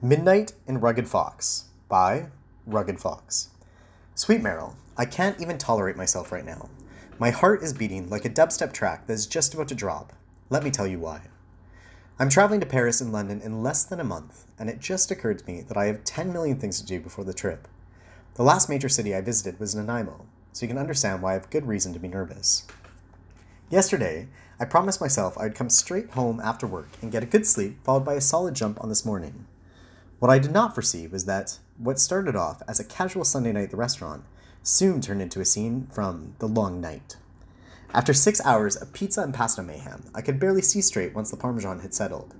Midnight in Rugged Fox by Rugged Fox. Sweet Meryl, I can't even tolerate myself right now. My heart is beating like a dubstep track that is just about to drop. Let me tell you why. I'm traveling to Paris and London in less than a month, and it just occurred to me that I have 10 million things to do before the trip. The last major city I visited was Nanaimo, so you can understand why I have good reason to be nervous. Yesterday, I promised myself I would come straight home after work and get a good sleep, followed by a solid jump on this morning. What I did not foresee was that what started off as a casual Sunday night at the restaurant soon turned into a scene from The Long Night. After six hours of pizza and pasta mayhem, I could barely see straight once the Parmesan had settled.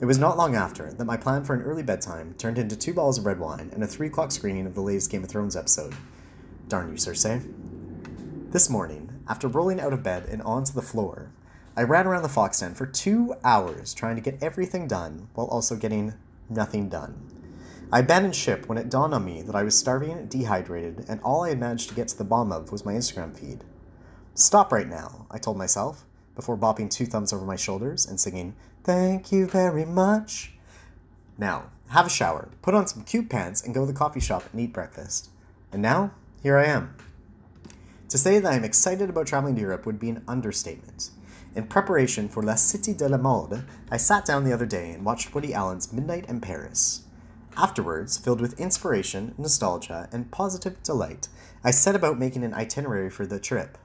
It was not long after that my plan for an early bedtime turned into two bottles of red wine and a three o'clock screening of the latest Game of Thrones episode. Darn you, Cersei. This morning, after rolling out of bed and onto the floor, I ran around the fox den for two hours trying to get everything done while also getting nothing done. I abandoned ship when it dawned on me that I was starving, dehydrated, and all I had managed to get to the bottom of was my Instagram feed. Stop right now, I told myself, before bopping two thumbs over my shoulders and singing, Thank you very much. Now, have a shower, put on some cute pants, and go to the coffee shop and eat breakfast. And now, here I am. To say that I am excited about traveling to Europe would be an understatement. In preparation for La Cité de la Mode, I sat down the other day and watched Woody Allen's Midnight in Paris. Afterwards, filled with inspiration, nostalgia, and positive delight, I set about making an itinerary for the trip.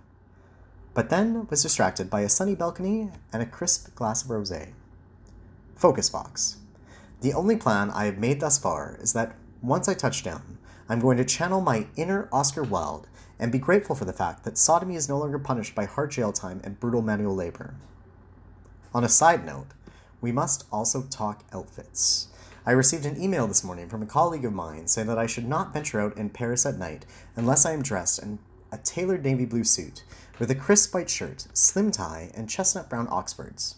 But then was distracted by a sunny balcony and a crisp glass of rosé. Focus box. The only plan I have made thus far is that once I touch down, I'm going to channel my inner Oscar Wilde and be grateful for the fact that sodomy is no longer punished by hard jail time and brutal manual labor. On a side note, we must also talk outfits. I received an email this morning from a colleague of mine saying that I should not venture out in Paris at night unless I am dressed in a tailored navy blue suit with a crisp white shirt, slim tie, and chestnut brown Oxfords.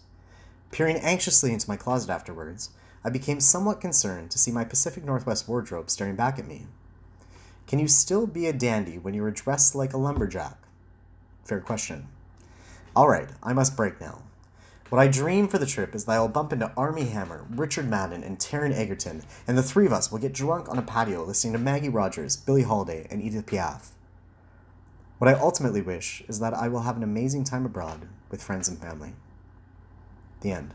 Peering anxiously into my closet afterwards, I became somewhat concerned to see my Pacific Northwest wardrobe staring back at me. Can you still be a dandy when you are dressed like a lumberjack? Fair question. All right, I must break now. What I dream for the trip is that I will bump into Armie Hammer, Richard Madden, and Taron Egerton, and the three of us will get drunk on a patio listening to Maggie Rogers, Billie Holiday, and Edith Piaf. What I ultimately wish is that I will have an amazing time abroad with friends and family. The end.